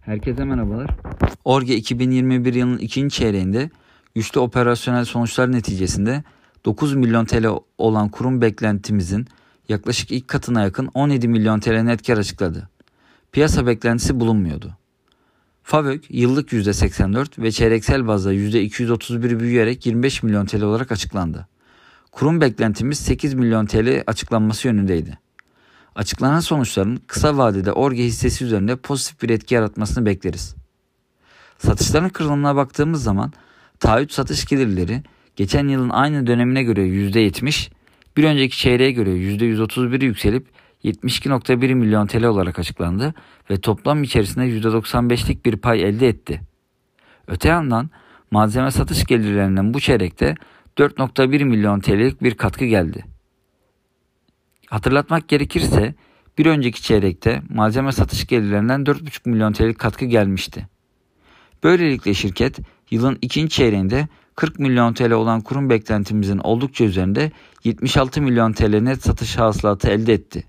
Herkese merhabalar. Orge 2021 yılının ikinci çeyreğinde güçlü operasyonel sonuçlar neticesinde 9 milyon TL olan kurum beklentimizin yaklaşık ilk katına yakın 17 milyon TL net kar açıkladı. Piyasa beklentisi bulunmuyordu. FAVÖK yıllık %84 ve çeyreksel bazda %231 büyüyerek 25 milyon TL olarak açıklandı. Kurum beklentimiz 8 milyon TL açıklanması yönündeydi. Açıklanan sonuçların kısa vadede Orge hissesi üzerinde pozitif bir etki yaratmasını bekleriz. Satışların kırılımına baktığımız zaman taahhüt satış gelirleri geçen yılın aynı dönemine göre %70, bir önceki çeyreğe göre %131 yükselip 72.1 milyon TL olarak açıklandı ve toplam içerisinde %95'lik bir pay elde etti. Öte yandan malzeme satış gelirlerinden bu çeyrekte 4.1 milyon TL'lik bir katkı geldi. Hatırlatmak gerekirse bir önceki çeyrekte malzeme satış gelirlerinden 4,5 milyon TL katkı gelmişti. Böylelikle şirket yılın ikinci çeyreğinde 40 milyon TL olan kurum beklentimizin oldukça üzerinde 76 milyon TL net satış hasılatı elde etti.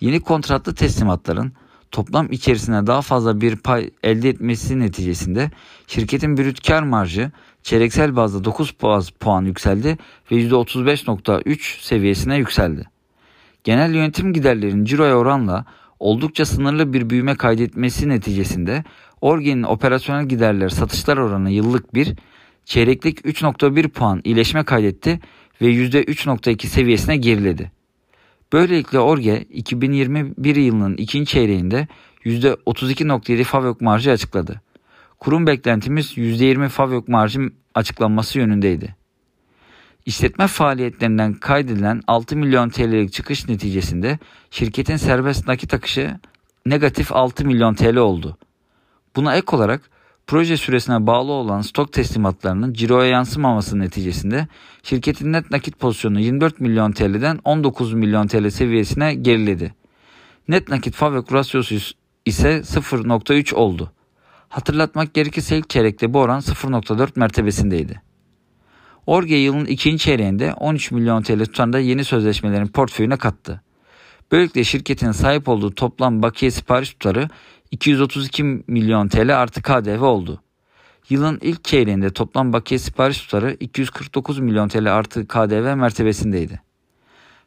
Yeni kontratlı teslimatların toplam içerisine daha fazla bir pay elde etmesi neticesinde şirketin brüt kar marjı çeyreksel bazda 9 puan yükseldi ve %35.3 seviyesine yükseldi. Genel yönetim giderlerinin ciroya oranla oldukça sınırlı bir büyüme kaydetmesi neticesinde Orgen'in operasyonel giderler satışlar oranı yıllık 1, çeyreklik 3.1 puan iyileşme kaydetti ve %3.2 seviyesine geriledi. Böylelikle Orge 2021 yılının ikinci çeyreğinde %32.7 FAVÖK marjı açıkladı. Kurum beklentimiz %20 FAVÖK marjı açıklanması yönündeydi. İşletme faaliyetlerinden kaydedilen 6 milyon TL'lik çıkış neticesinde şirketin serbest nakit akışı negatif 6 milyon TL oldu. Buna ek olarak proje süresine bağlı olan stok teslimatlarının ciroya yansımaması neticesinde şirketin net nakit pozisyonu 24 milyon TL'den 19 milyon TL seviyesine geriledi. Net nakit fabrik rasyosu ise 0.3 oldu. Hatırlatmak gerekirse ilk çeyrekte bu oran 0.4 mertebesindeydi. Orge yılın ikinci çeyreğinde 13 milyon TL tutarında yeni sözleşmelerin portföyüne kattı. Böylelikle şirketin sahip olduğu toplam bakiye sipariş tutarı 232 milyon TL artı KDV oldu. Yılın ilk çeyreğinde toplam bakiye sipariş tutarı 249 milyon TL artı KDV mertebesindeydi.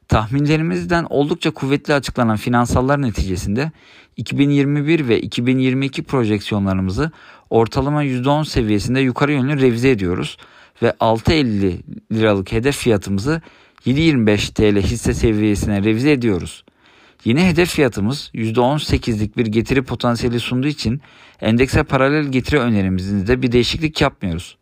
Tahminlerimizden oldukça kuvvetli açıklanan finansallar neticesinde 2021 ve 2022 projeksiyonlarımızı ortalama %10 seviyesinde yukarı yönlü revize ediyoruz ve 6.50 liralık hedef fiyatımızı 7.25 TL hisse seviyesine revize ediyoruz. Yeni hedef fiyatımız %18'lik bir getiri potansiyeli sunduğu için endekse paralel getiri önerimizde bir değişiklik yapmıyoruz.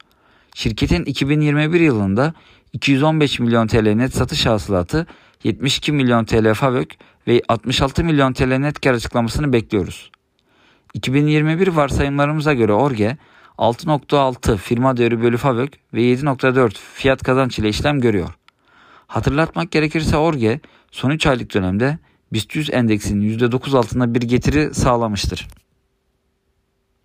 Şirketin 2021 yılında 215 milyon TL net satış hasılatı, 72 milyon TL FAVÖK ve 66 milyon TL net kar açıklamasını bekliyoruz. 2021 varsayımlarımıza göre Orge 6.6 firma değeri bölü FAVÖK ve 7.4 fiyat kazanç ile işlem görüyor. Hatırlatmak gerekirse Orge son 3 aylık dönemde BIST 100 endeksinin %9 altında bir getiri sağlamıştır.